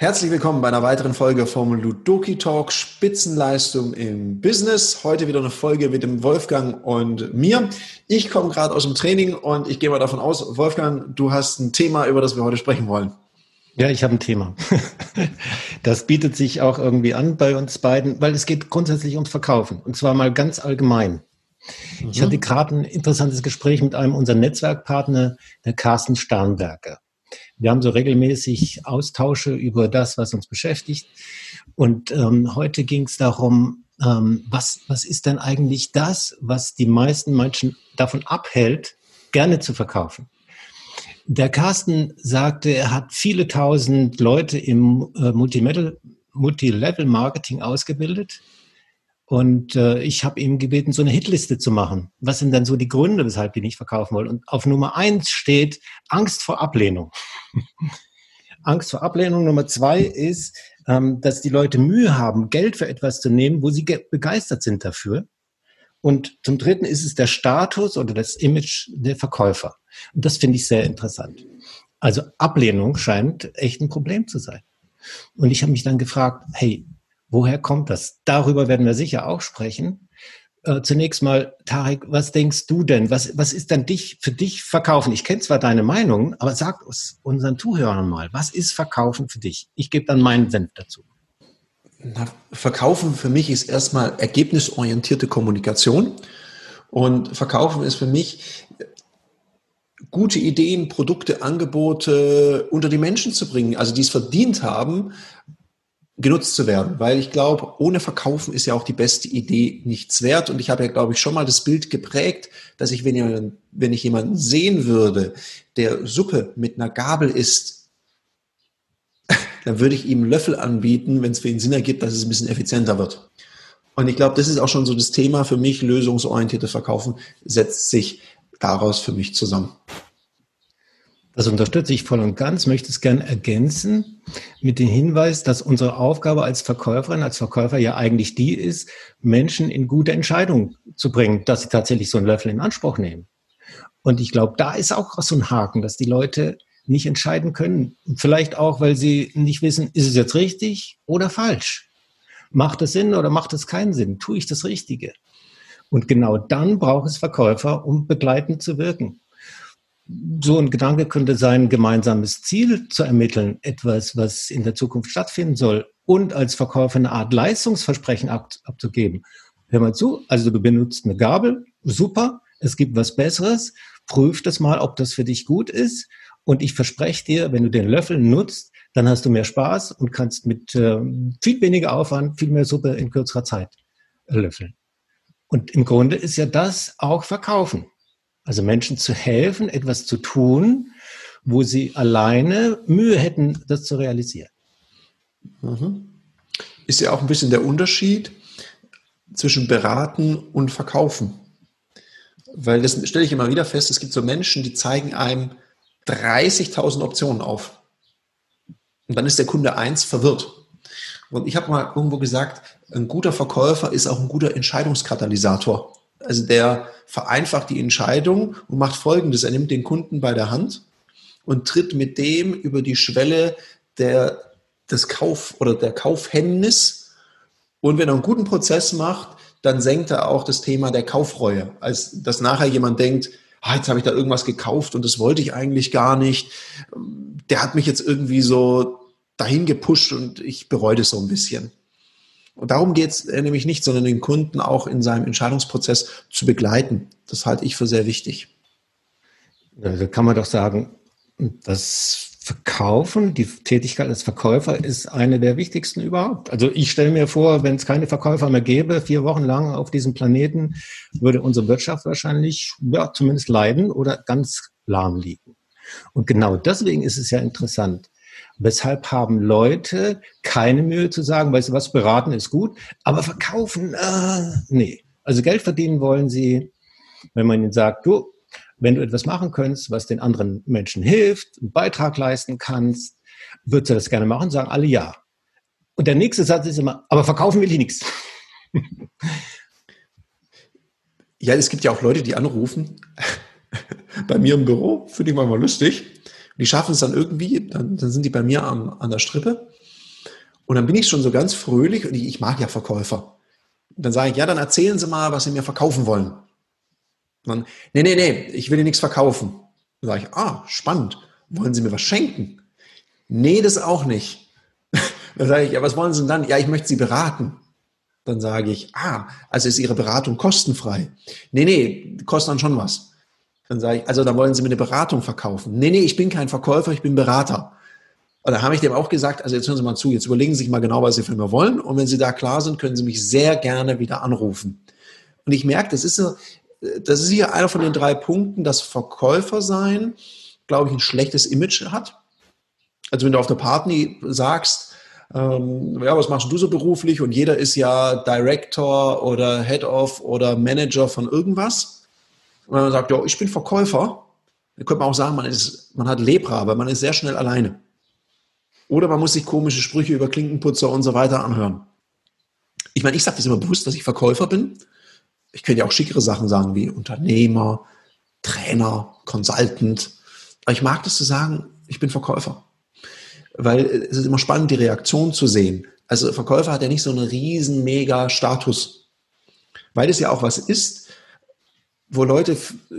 Herzlich willkommen bei einer weiteren Folge vom Ludoki Talk Spitzenleistung im Business. Heute wieder eine Folge mit dem Wolfgang und mir. Ich komme gerade aus dem Training und ich gehe mal davon aus, Wolfgang, du hast ein Thema, über das wir heute sprechen wollen. Ja, ich habe ein Thema. Das bietet sich auch irgendwie an bei uns beiden, weil es geht grundsätzlich ums Verkaufen und zwar mal ganz allgemein. Mhm. Ich hatte gerade ein interessantes Gespräch mit einem unserer Netzwerkpartner, der Carsten Starnberger. Wir haben so regelmäßig Austausche über das, was uns beschäftigt. Und ähm, heute ging es darum, ähm, was, was ist denn eigentlich das, was die meisten Menschen davon abhält, gerne zu verkaufen? Der Carsten sagte, er hat viele tausend Leute im äh, Multilevel-Marketing ausgebildet. Und äh, ich habe ihm gebeten, so eine Hitliste zu machen. Was sind dann so die Gründe, weshalb die nicht verkaufen wollen? Und auf Nummer eins steht Angst vor Ablehnung. Angst vor Ablehnung. Nummer zwei ist, ähm, dass die Leute Mühe haben, Geld für etwas zu nehmen, wo sie begeistert sind dafür. Und zum Dritten ist es der Status oder das Image der Verkäufer. Und das finde ich sehr interessant. Also Ablehnung scheint echt ein Problem zu sein. Und ich habe mich dann gefragt, hey, Woher kommt das? Darüber werden wir sicher auch sprechen. Äh, zunächst mal, Tarek, was denkst du denn? Was, was ist denn dich, für dich Verkaufen? Ich kenne zwar deine Meinung, aber sag uns, unseren Zuhörern mal, was ist Verkaufen für dich? Ich gebe dann meinen Senf dazu. Na, Verkaufen für mich ist erstmal ergebnisorientierte Kommunikation. Und Verkaufen ist für mich gute Ideen, Produkte, Angebote unter die Menschen zu bringen, also die es verdient haben, genutzt zu werden, weil ich glaube, ohne Verkaufen ist ja auch die beste Idee nichts wert. Und ich habe ja, glaube ich, schon mal das Bild geprägt, dass ich, wenn, jemand, wenn ich jemanden sehen würde, der Suppe mit einer Gabel isst, dann würde ich ihm Löffel anbieten, wenn es für ihn Sinn ergibt, dass es ein bisschen effizienter wird. Und ich glaube, das ist auch schon so das Thema für mich, lösungsorientierte Verkaufen setzt sich daraus für mich zusammen. Das unterstütze ich voll und ganz, möchte es gern ergänzen mit dem Hinweis, dass unsere Aufgabe als Verkäuferin, als Verkäufer ja eigentlich die ist, Menschen in gute Entscheidungen zu bringen, dass sie tatsächlich so einen Löffel in Anspruch nehmen. Und ich glaube, da ist auch so ein Haken, dass die Leute nicht entscheiden können. Vielleicht auch, weil sie nicht wissen, ist es jetzt richtig oder falsch? Macht es Sinn oder macht es keinen Sinn? Tue ich das Richtige? Und genau dann braucht es Verkäufer, um begleitend zu wirken so ein Gedanke könnte sein, gemeinsames Ziel zu ermitteln, etwas, was in der Zukunft stattfinden soll und als Verkäufer eine Art Leistungsversprechen ab, abzugeben. Hör mal zu, also du benutzt eine Gabel, super, es gibt was Besseres, prüf das mal, ob das für dich gut ist und ich verspreche dir, wenn du den Löffel nutzt, dann hast du mehr Spaß und kannst mit äh, viel weniger Aufwand viel mehr Suppe in kürzerer Zeit löffeln. Und im Grunde ist ja das auch Verkaufen. Also Menschen zu helfen, etwas zu tun, wo sie alleine Mühe hätten, das zu realisieren. Mhm. Ist ja auch ein bisschen der Unterschied zwischen beraten und verkaufen. Weil das stelle ich immer wieder fest, es gibt so Menschen, die zeigen einem 30.000 Optionen auf. Und dann ist der Kunde eins verwirrt. Und ich habe mal irgendwo gesagt, ein guter Verkäufer ist auch ein guter Entscheidungskatalysator. Also der vereinfacht die Entscheidung und macht Folgendes. Er nimmt den Kunden bei der Hand und tritt mit dem über die Schwelle der, des Kauf oder der Kaufhemmnis. Und wenn er einen guten Prozess macht, dann senkt er auch das Thema der Kaufreue. Als dass nachher jemand denkt, ah, jetzt habe ich da irgendwas gekauft und das wollte ich eigentlich gar nicht. Der hat mich jetzt irgendwie so dahin gepusht und ich bereue das so ein bisschen. Darum geht es äh, nämlich nicht, sondern den Kunden auch in seinem Entscheidungsprozess zu begleiten. Das halte ich für sehr wichtig. Da kann man doch sagen, das Verkaufen, die Tätigkeit als Verkäufer ist eine der wichtigsten überhaupt. Also ich stelle mir vor, wenn es keine Verkäufer mehr gäbe, vier Wochen lang auf diesem Planeten, würde unsere Wirtschaft wahrscheinlich ja, zumindest leiden oder ganz lahm liegen. Und genau deswegen ist es ja interessant, Weshalb haben Leute keine Mühe zu sagen, weißt du was, beraten ist gut, aber verkaufen, äh, nee. Also Geld verdienen wollen sie, wenn man ihnen sagt, du, wenn du etwas machen könntest, was den anderen Menschen hilft, einen Beitrag leisten kannst, würdest du das gerne machen? Sagen alle ja. Und der nächste Satz ist immer, aber verkaufen will ich nichts. Ja, es gibt ja auch Leute, die anrufen bei mir im Büro, finde ich manchmal lustig. Die schaffen es dann irgendwie, dann, dann sind die bei mir am, an der Strippe Und dann bin ich schon so ganz fröhlich und ich, ich mag ja Verkäufer. Dann sage ich, ja, dann erzählen Sie mal, was Sie mir verkaufen wollen. Dann, nee, nee, nee, ich will Ihnen nichts verkaufen. Dann sage ich, ah, spannend. Wollen Sie mir was schenken? Nee, das auch nicht. dann sage ich, ja, was wollen Sie denn dann? Ja, ich möchte Sie beraten. Dann sage ich, ah, also ist Ihre Beratung kostenfrei? Nee, nee, kostet dann schon was. Dann sage ich, also da wollen Sie mir eine Beratung verkaufen. Nee, nee, ich bin kein Verkäufer, ich bin Berater. Und da habe ich dem auch gesagt, also jetzt hören Sie mal zu, jetzt überlegen Sie sich mal genau, was Sie von mir wollen. Und wenn Sie da klar sind, können Sie mich sehr gerne wieder anrufen. Und ich merke, das ist, das ist hier einer von den drei Punkten, dass Verkäufer sein, glaube ich, ein schlechtes Image hat. Also wenn du auf der Party sagst, ähm, ja, was machst du so beruflich? Und jeder ist ja Director oder Head of oder Manager von irgendwas. Und man sagt, ja, ich bin Verkäufer. Dann könnte man auch sagen, man, ist, man hat Lepra, weil man ist sehr schnell alleine. Oder man muss sich komische Sprüche über Klinkenputzer und so weiter anhören. Ich meine, ich sage das immer bewusst, dass ich Verkäufer bin. Ich könnte ja auch schickere Sachen sagen wie Unternehmer, Trainer, Consultant. Aber ich mag das zu sagen, ich bin Verkäufer weil es ist immer spannend, die Reaktion zu sehen. Also Verkäufer hat ja nicht so einen riesen mega Status, weil es ja auch was ist, wo Leute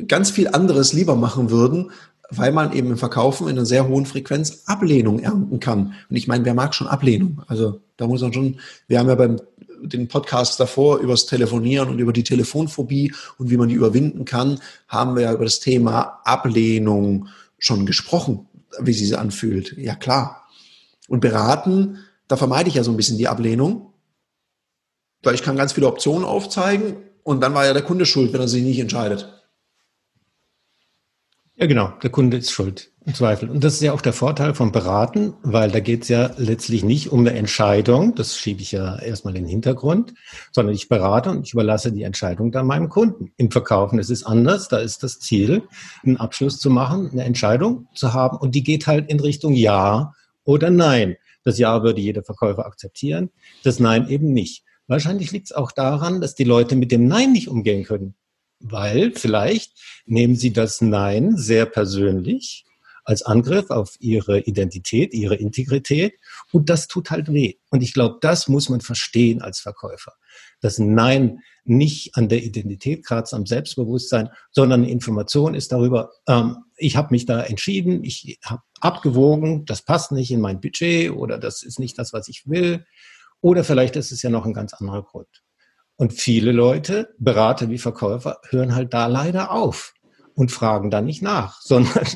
ganz viel anderes lieber machen würden, weil man eben im Verkaufen in einer sehr hohen Frequenz Ablehnung ernten kann. Und ich meine, wer mag schon Ablehnung? Also da muss man schon, wir haben ja beim den Podcast davor über das Telefonieren und über die Telefonphobie und wie man die überwinden kann, haben wir ja über das Thema Ablehnung schon gesprochen, wie sie sich anfühlt. Ja klar, und beraten, da vermeide ich ja so ein bisschen die Ablehnung, weil ich kann ganz viele Optionen aufzeigen und dann war ja der Kunde schuld, wenn er sich nicht entscheidet. Ja, genau, der Kunde ist schuld, im Zweifel. Und das ist ja auch der Vorteil vom Beraten, weil da geht es ja letztlich nicht um eine Entscheidung, das schiebe ich ja erstmal in den Hintergrund, sondern ich berate und ich überlasse die Entscheidung dann meinem Kunden. Im Verkaufen ist es anders, da ist das Ziel, einen Abschluss zu machen, eine Entscheidung zu haben und die geht halt in Richtung Ja oder Nein. Das Ja würde jeder Verkäufer akzeptieren, das Nein eben nicht. Wahrscheinlich liegt es auch daran, dass die Leute mit dem Nein nicht umgehen können. Weil vielleicht nehmen sie das Nein sehr persönlich als Angriff auf ihre Identität, ihre Integrität. Und das tut halt weh. Und ich glaube, das muss man verstehen als Verkäufer. Das Nein nicht an der Identität kratzt, am Selbstbewusstsein, sondern Information ist darüber, ähm, ich habe mich da entschieden, ich habe abgewogen, das passt nicht in mein Budget oder das ist nicht das, was ich will. Oder vielleicht ist es ja noch ein ganz anderer Grund. Und viele Leute, Berater wie Verkäufer, hören halt da leider auf und fragen da nicht nach, sondern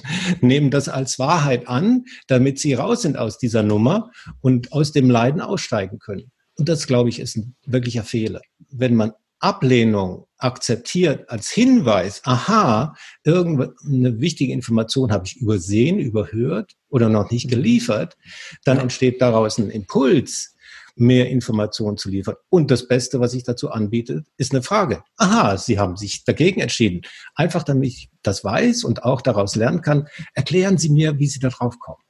nehmen das als Wahrheit an, damit sie raus sind aus dieser Nummer und aus dem Leiden aussteigen können. Und das, glaube ich, ist ein wirklicher Fehler. Wenn man Ablehnung akzeptiert als Hinweis, aha, irgendeine wichtige Information habe ich übersehen, überhört oder noch nicht geliefert, dann entsteht daraus ein Impuls, mehr Informationen zu liefern. Und das Beste, was ich dazu anbiete, ist eine Frage. Aha, Sie haben sich dagegen entschieden. Einfach damit ich das weiß und auch daraus lernen kann, erklären Sie mir, wie Sie da drauf kommen.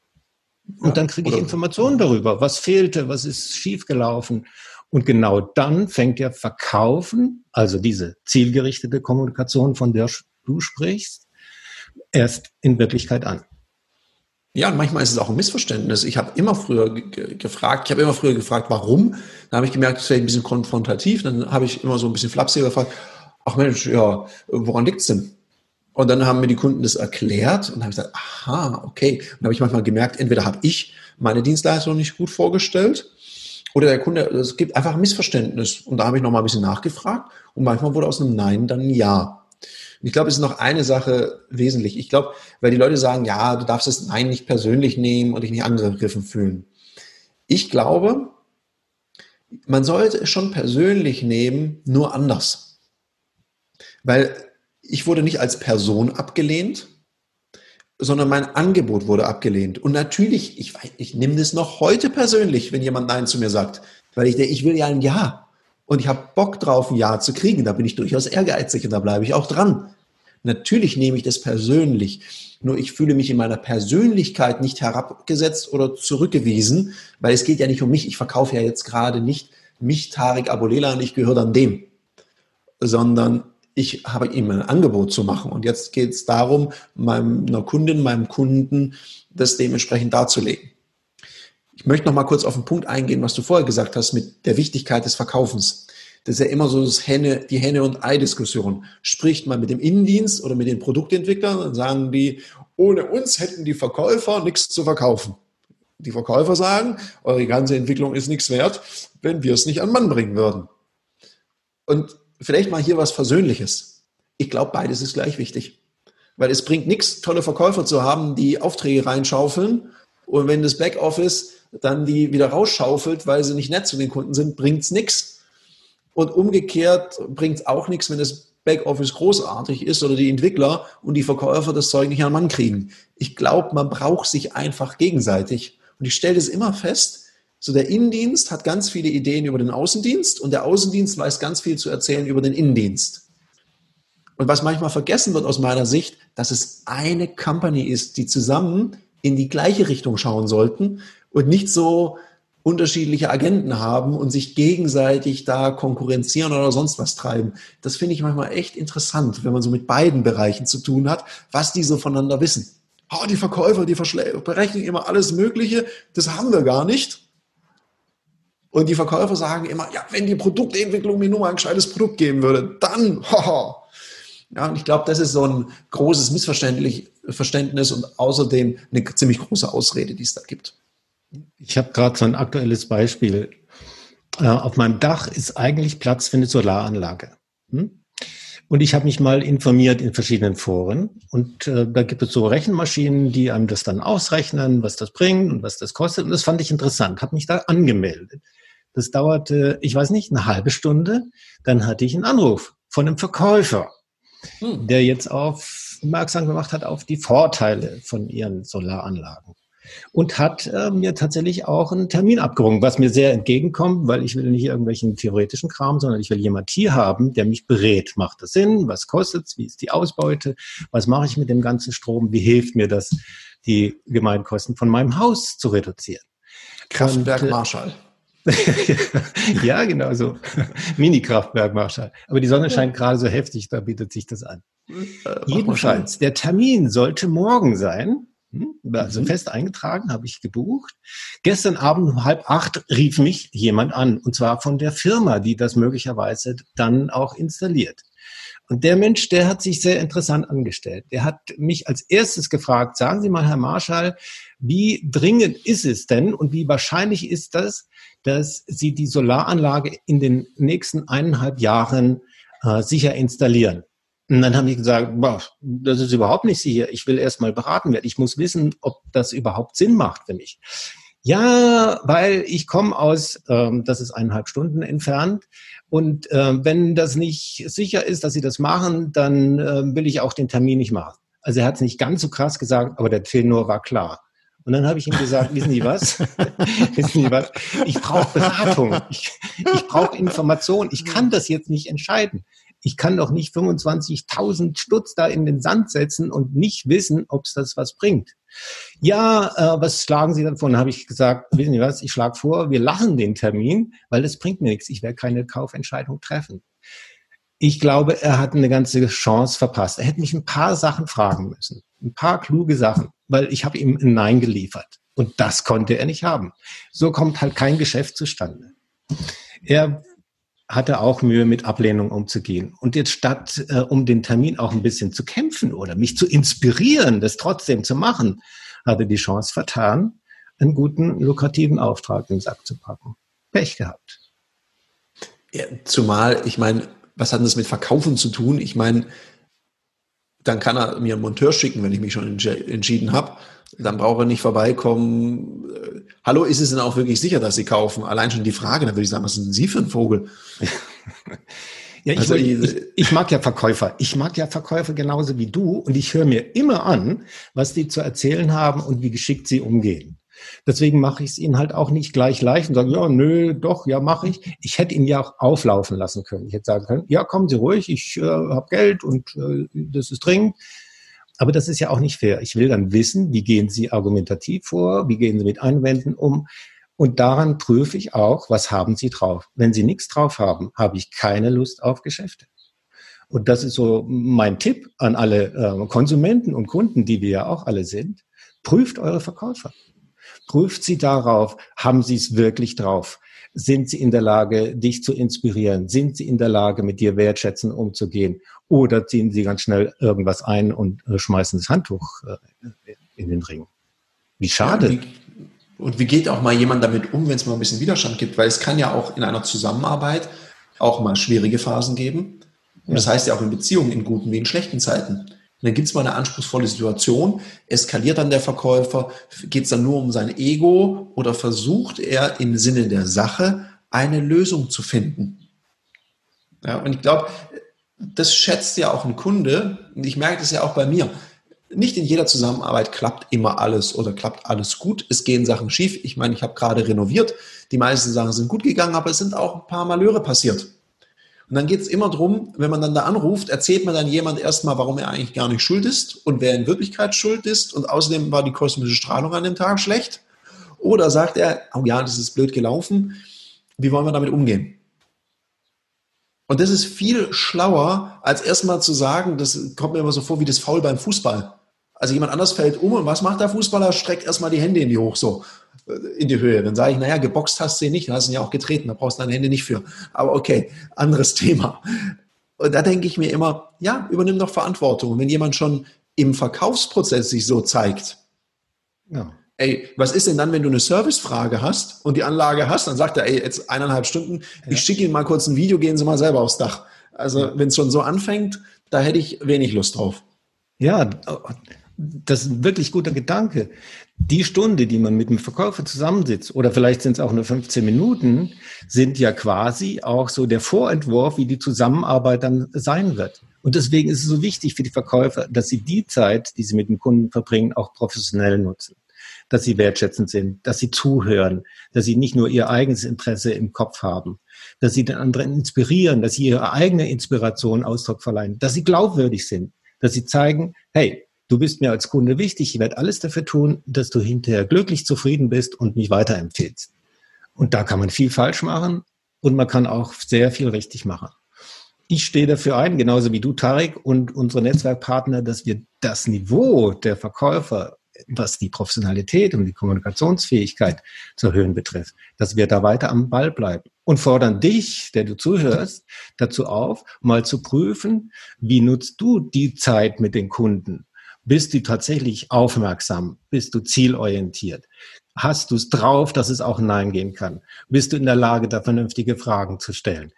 Und ja, dann kriege ich Informationen darüber, was fehlte, was ist schiefgelaufen und genau dann fängt ja Verkaufen, also diese zielgerichtete Kommunikation, von der du sprichst, erst in Wirklichkeit an. Ja, und manchmal ist es auch ein Missverständnis. Ich habe immer früher gefragt, ich habe immer früher gefragt, warum. Dann habe ich gemerkt, das wäre ein bisschen konfrontativ. Dann habe ich immer so ein bisschen flapsiger gefragt, ach Mensch, ja, woran liegt's denn? Und dann haben mir die Kunden das erklärt und habe ich gesagt, aha, okay. Und dann habe ich manchmal gemerkt, entweder habe ich meine Dienstleistung nicht gut vorgestellt oder der Kunde, es gibt einfach ein Missverständnis. Und da habe ich noch mal ein bisschen nachgefragt. Und manchmal wurde aus einem Nein dann ein Ja. Und ich glaube, es ist noch eine Sache wesentlich. Ich glaube, weil die Leute sagen, ja, du darfst das Nein nicht persönlich nehmen und dich nicht angegriffen fühlen. Ich glaube, man sollte es schon persönlich nehmen, nur anders. Weil ich wurde nicht als Person abgelehnt, sondern mein Angebot wurde abgelehnt. Und natürlich, ich, ich nehme das noch heute persönlich, wenn jemand Nein zu mir sagt, weil ich denke, ich will ja ein Ja. Und ich habe Bock drauf, ein Ja zu kriegen. Da bin ich durchaus ehrgeizig und da bleibe ich auch dran. Natürlich nehme ich das persönlich. Nur ich fühle mich in meiner Persönlichkeit nicht herabgesetzt oder zurückgewiesen, weil es geht ja nicht um mich. Ich verkaufe ja jetzt gerade nicht mich, Tarek Abulela, und ich gehöre dann dem, sondern ich habe ihm ein Angebot zu machen. Und jetzt geht es darum, meiner Kundin, meinem Kunden das dementsprechend darzulegen. Ich möchte noch mal kurz auf den Punkt eingehen, was du vorher gesagt hast mit der Wichtigkeit des Verkaufens. Das ist ja immer so das Henne, die Henne- und Ei-Diskussion. Spricht man mit dem Innendienst oder mit den Produktentwicklern, dann sagen die, ohne uns hätten die Verkäufer nichts zu verkaufen. Die Verkäufer sagen, eure ganze Entwicklung ist nichts wert, wenn wir es nicht an Mann bringen würden. Und vielleicht mal hier was Versöhnliches. Ich glaube, beides ist gleich wichtig. Weil es bringt nichts, tolle Verkäufer zu haben, die Aufträge reinschaufeln. Und wenn das Backoffice dann die wieder rausschaufelt, weil sie nicht nett zu den Kunden sind, bringt es nichts. Und umgekehrt bringt es auch nichts, wenn das Backoffice großartig ist oder die Entwickler und die Verkäufer das Zeug nicht an Mann kriegen. Ich glaube, man braucht sich einfach gegenseitig. Und ich stelle das immer fest, so der Innendienst hat ganz viele Ideen über den Außendienst und der Außendienst weiß ganz viel zu erzählen über den Innendienst. Und was manchmal vergessen wird aus meiner Sicht, dass es eine Company ist, die zusammen in die gleiche Richtung schauen sollten und nicht so unterschiedliche Agenten haben und sich gegenseitig da konkurrenzieren oder sonst was treiben. Das finde ich manchmal echt interessant, wenn man so mit beiden Bereichen zu tun hat, was die so voneinander wissen. Oh, die Verkäufer, die berechnen immer alles Mögliche, das haben wir gar nicht. Und die Verkäufer sagen immer, ja, wenn die Produktentwicklung mir nur mal ein gescheites Produkt geben würde, dann, haha. Ja, und ich glaube, das ist so ein großes Missverständnis und außerdem eine ziemlich große Ausrede, die es da gibt. Ich habe gerade so ein aktuelles Beispiel. Äh, auf meinem Dach ist eigentlich Platz für eine Solaranlage. Hm? Und ich habe mich mal informiert in verschiedenen Foren. Und äh, da gibt es so Rechenmaschinen, die einem das dann ausrechnen, was das bringt und was das kostet. Und das fand ich interessant, habe mich da angemeldet. Das dauerte, ich weiß nicht, eine halbe Stunde. Dann hatte ich einen Anruf von einem Verkäufer, hm. der jetzt aufmerksam gemacht hat auf die Vorteile von ihren Solaranlagen und hat äh, mir tatsächlich auch einen Termin abgerungen, was mir sehr entgegenkommt, weil ich will nicht irgendwelchen theoretischen Kram, sondern ich will jemand hier haben, der mich berät. Macht das Sinn? Was kostet es? Wie ist die Ausbeute? Was mache ich mit dem ganzen Strom? Wie hilft mir das, die Gemeinkosten von meinem Haus zu reduzieren? Kraftwerk äh, Marschall. ja, genau so. Mini-Kraftwerk Marschall. Aber die Sonne scheint gerade so heftig, da bietet sich das an. Äh, Jedenfalls, der Termin sollte morgen sein. Hm? Also mhm. fest eingetragen, habe ich gebucht. Gestern Abend um halb acht rief mich jemand an, und zwar von der Firma, die das möglicherweise dann auch installiert. Und der Mensch, der hat sich sehr interessant angestellt. Der hat mich als erstes gefragt, sagen Sie mal, Herr Marschall, wie dringend ist es denn und wie wahrscheinlich ist das, dass Sie die Solaranlage in den nächsten eineinhalb Jahren äh, sicher installieren? Und dann haben die gesagt, boah, das ist überhaupt nicht sicher. Ich will erst mal beraten werden. Ich muss wissen, ob das überhaupt Sinn macht für mich. Ja, weil ich komme aus, ähm, das ist eineinhalb Stunden entfernt. Und äh, wenn das nicht sicher ist, dass sie das machen, dann äh, will ich auch den Termin nicht machen. Also er hat es nicht ganz so krass gesagt, aber der Tenor war klar. Und dann habe ich ihm gesagt, wissen Sie was? wissen Sie was? Ich brauche Beratung. Ich, ich brauche Information. Ich kann das jetzt nicht entscheiden ich kann doch nicht 25.000 Stutz da in den Sand setzen und nicht wissen, ob es das was bringt. Ja, äh, was schlagen Sie dann vor? Dann habe ich gesagt, wissen Sie was, ich schlage vor, wir lachen den Termin, weil das bringt mir nichts. Ich werde keine Kaufentscheidung treffen. Ich glaube, er hat eine ganze Chance verpasst. Er hätte mich ein paar Sachen fragen müssen. Ein paar kluge Sachen, weil ich habe ihm ein Nein geliefert. Und das konnte er nicht haben. So kommt halt kein Geschäft zustande. Er hatte auch Mühe, mit Ablehnung umzugehen. Und jetzt statt, äh, um den Termin auch ein bisschen zu kämpfen oder mich zu inspirieren, das trotzdem zu machen, hatte die Chance vertan, einen guten, lukrativen Auftrag in den Sack zu packen. Pech gehabt. Ja, zumal, ich meine, was hat das mit Verkaufen zu tun? Ich meine, dann kann er mir einen Monteur schicken, wenn ich mich schon entschieden habe. Dann braucht er nicht vorbeikommen. Äh, hallo, ist es denn auch wirklich sicher, dass Sie kaufen? Allein schon die Frage, dann würde ich sagen, was sind Sie für ein Vogel? Ja, ich, also, ich, ich, mag ja Verkäufer. Ich mag ja Verkäufer genauso wie du und ich höre mir immer an, was die zu erzählen haben und wie geschickt sie umgehen. Deswegen mache ich es ihnen halt auch nicht gleich leicht und sage, ja, nö, doch, ja, mache ich. Ich hätte ihn ja auch auflaufen lassen können. Ich hätte sagen können, ja, kommen Sie ruhig, ich äh, habe Geld und äh, das ist dringend. Aber das ist ja auch nicht fair. Ich will dann wissen, wie gehen Sie argumentativ vor, wie gehen Sie mit Einwänden um. Und daran prüfe ich auch, was haben Sie drauf. Wenn Sie nichts drauf haben, habe ich keine Lust auf Geschäfte. Und das ist so mein Tipp an alle äh, Konsumenten und Kunden, die wir ja auch alle sind. Prüft eure Verkäufer. Prüft sie darauf, haben sie es wirklich drauf? Sind sie in der Lage, dich zu inspirieren? Sind sie in der Lage, mit dir wertschätzend umzugehen? Oder ziehen sie ganz schnell irgendwas ein und äh, schmeißen das Handtuch äh, in den Ring? Wie schade. Ja, wie, und wie geht auch mal jemand damit um, wenn es mal ein bisschen Widerstand gibt? Weil es kann ja auch in einer Zusammenarbeit auch mal schwierige Phasen geben. Und das heißt ja auch in Beziehungen, in guten wie in schlechten Zeiten. Und dann gibt es mal eine anspruchsvolle Situation, eskaliert dann der Verkäufer, geht es dann nur um sein Ego oder versucht er im Sinne der Sache eine Lösung zu finden? Ja, und ich glaube, das schätzt ja auch ein Kunde. Und ich merke das ja auch bei mir. Nicht in jeder Zusammenarbeit klappt immer alles oder klappt alles gut. Es gehen Sachen schief. Ich meine, ich habe gerade renoviert. Die meisten Sachen sind gut gegangen, aber es sind auch ein paar Malöre passiert. Und dann geht es immer darum, wenn man dann da anruft, erzählt man dann jemand erstmal, warum er eigentlich gar nicht schuld ist und wer in Wirklichkeit schuld ist. Und außerdem war die kosmische Strahlung an dem Tag schlecht. Oder sagt er, oh ja, das ist blöd gelaufen. Wie wollen wir damit umgehen? Und das ist viel schlauer, als erstmal zu sagen, das kommt mir immer so vor wie das Foul beim Fußball. Also jemand anders fällt um und was macht der Fußballer? Streckt erstmal die Hände in die hoch, so in die Höhe. Dann sage ich, naja, geboxt hast du ihn nicht, hast ihn ja auch getreten, da brauchst du deine Hände nicht für. Aber okay, anderes Thema. Und da denke ich mir immer, ja, übernimm doch Verantwortung. Und wenn jemand schon im Verkaufsprozess sich so zeigt, ja. ey, was ist denn dann, wenn du eine Servicefrage hast und die Anlage hast, dann sagt er, ey, jetzt eineinhalb Stunden, ja. ich schicke Ihnen mal kurz ein Video, gehen Sie mal selber aufs Dach. Also ja. wenn es schon so anfängt, da hätte ich wenig Lust drauf. Ja, das ist ein wirklich guter Gedanke. Die Stunde, die man mit dem Verkäufer zusammensitzt, oder vielleicht sind es auch nur 15 Minuten, sind ja quasi auch so der Vorentwurf, wie die Zusammenarbeit dann sein wird. Und deswegen ist es so wichtig für die Verkäufer, dass sie die Zeit, die sie mit dem Kunden verbringen, auch professionell nutzen. Dass sie wertschätzend sind, dass sie zuhören, dass sie nicht nur ihr eigenes Interesse im Kopf haben, dass sie den anderen inspirieren, dass sie ihre eigene Inspiration Ausdruck verleihen, dass sie glaubwürdig sind, dass sie zeigen, hey, du bist mir als Kunde wichtig, ich werde alles dafür tun, dass du hinterher glücklich zufrieden bist und mich weiterempfehlst. Und da kann man viel falsch machen und man kann auch sehr viel richtig machen. Ich stehe dafür ein, genauso wie du, Tarek, und unsere Netzwerkpartner, dass wir das Niveau der Verkäufer, was die Professionalität und die Kommunikationsfähigkeit zu erhöhen betrifft, dass wir da weiter am Ball bleiben und fordern dich, der du zuhörst, dazu auf, mal zu prüfen, wie nutzt du die Zeit mit den Kunden? Bist du tatsächlich aufmerksam? Bist du zielorientiert? Hast du es drauf, dass es auch Nein gehen kann? Bist du in der Lage, da vernünftige Fragen zu stellen?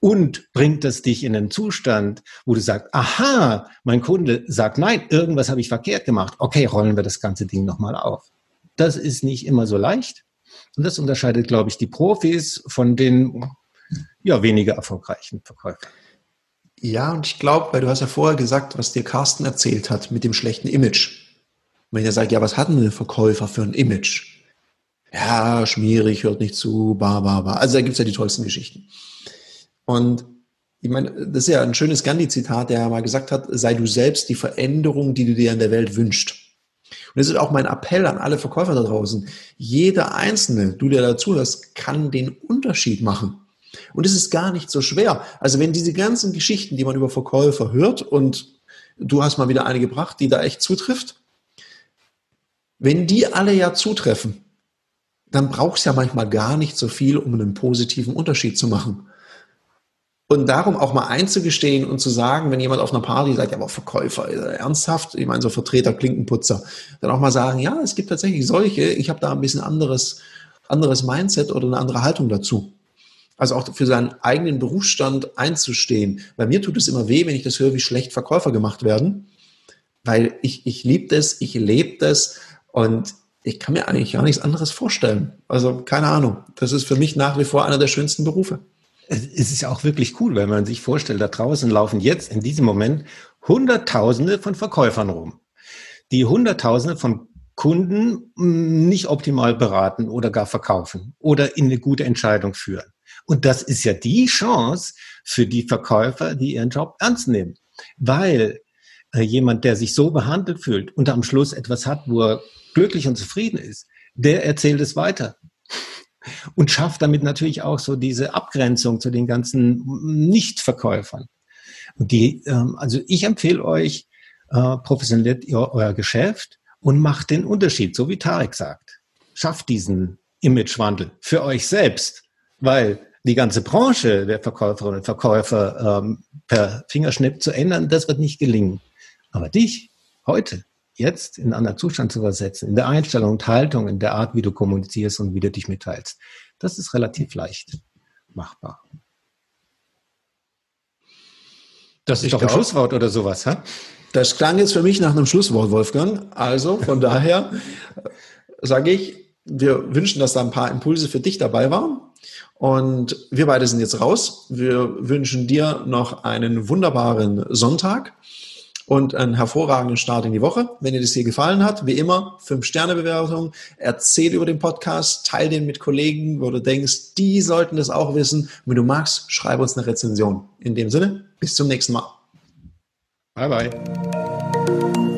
Und bringt es dich in einen Zustand, wo du sagst, aha, mein Kunde sagt nein, irgendwas habe ich verkehrt gemacht. Okay, rollen wir das ganze Ding nochmal auf. Das ist nicht immer so leicht. Und das unterscheidet, glaube ich, die Profis von den ja, weniger erfolgreichen Verkäufern. Ja, und ich glaube, weil du hast ja vorher gesagt, was dir Carsten erzählt hat mit dem schlechten Image. Wenn er sagt, ja, was hat denn Verkäufer für ein Image? Ja, schmierig, hört nicht zu, ba, ba, ba. Also da gibt's ja die tollsten Geschichten. Und ich meine, das ist ja ein schönes Gandhi-Zitat, der mal gesagt hat, sei du selbst die Veränderung, die du dir in der Welt wünschst. Und das ist auch mein Appell an alle Verkäufer da draußen. Jeder Einzelne, du der dazu hörst, kann den Unterschied machen. Und es ist gar nicht so schwer. Also wenn diese ganzen Geschichten, die man über Verkäufer hört, und du hast mal wieder eine gebracht, die da echt zutrifft, wenn die alle ja zutreffen, dann braucht es ja manchmal gar nicht so viel, um einen positiven Unterschied zu machen. Und darum auch mal einzugestehen und zu sagen, wenn jemand auf einer Party sagt, ja, aber Verkäufer, ernsthaft, ich meine, so Vertreter, Klinkenputzer, dann auch mal sagen, ja, es gibt tatsächlich solche, ich habe da ein bisschen anderes, anderes Mindset oder eine andere Haltung dazu. Also auch für seinen eigenen Berufsstand einzustehen. Bei mir tut es immer weh, wenn ich das höre, wie schlecht Verkäufer gemacht werden, weil ich, ich liebe das, ich lebe das und ich kann mir eigentlich gar nichts anderes vorstellen. Also keine Ahnung. Das ist für mich nach wie vor einer der schönsten Berufe. Es ist ja auch wirklich cool, wenn man sich vorstellt, da draußen laufen jetzt in diesem Moment Hunderttausende von Verkäufern rum, die Hunderttausende von Kunden hm, nicht optimal beraten oder gar verkaufen oder in eine gute Entscheidung führen. Und das ist ja die Chance für die Verkäufer, die ihren Job ernst nehmen. Weil äh, jemand, der sich so behandelt fühlt und am Schluss etwas hat, wo er glücklich und zufrieden ist, der erzählt es weiter. Und schafft damit natürlich auch so diese Abgrenzung zu den ganzen Nichtverkäufern. Und die, ähm, also ich empfehle euch, äh, professionalisiert ihr euer Geschäft und macht den Unterschied, so wie Tarek sagt. schafft diesen Imagewandel für euch selbst, weil die ganze Branche der Verkäuferinnen und Verkäufer ähm, per Fingerschnipp zu ändern, das wird nicht gelingen. Aber dich heute, jetzt in einen anderen Zustand zu versetzen, in der Einstellung und Haltung, in der Art, wie du kommunizierst und wie du dich mitteilst, das ist relativ leicht machbar. Das ist ich doch ein glaub, Schlusswort oder sowas, ha? Das klang jetzt für mich nach einem Schlusswort, Wolfgang. Also von daher sage ich, wir wünschen, dass da ein paar Impulse für dich dabei waren. Und wir beide sind jetzt raus. Wir wünschen dir noch einen wunderbaren Sonntag und einen hervorragenden Start in die Woche. Wenn dir das hier gefallen hat, wie immer, 5-Sterne-Bewertung, erzähl über den Podcast, teil den mit Kollegen, wo du denkst, die sollten das auch wissen. wenn du magst, schreib uns eine Rezension. In dem Sinne, bis zum nächsten Mal. Bye, bye.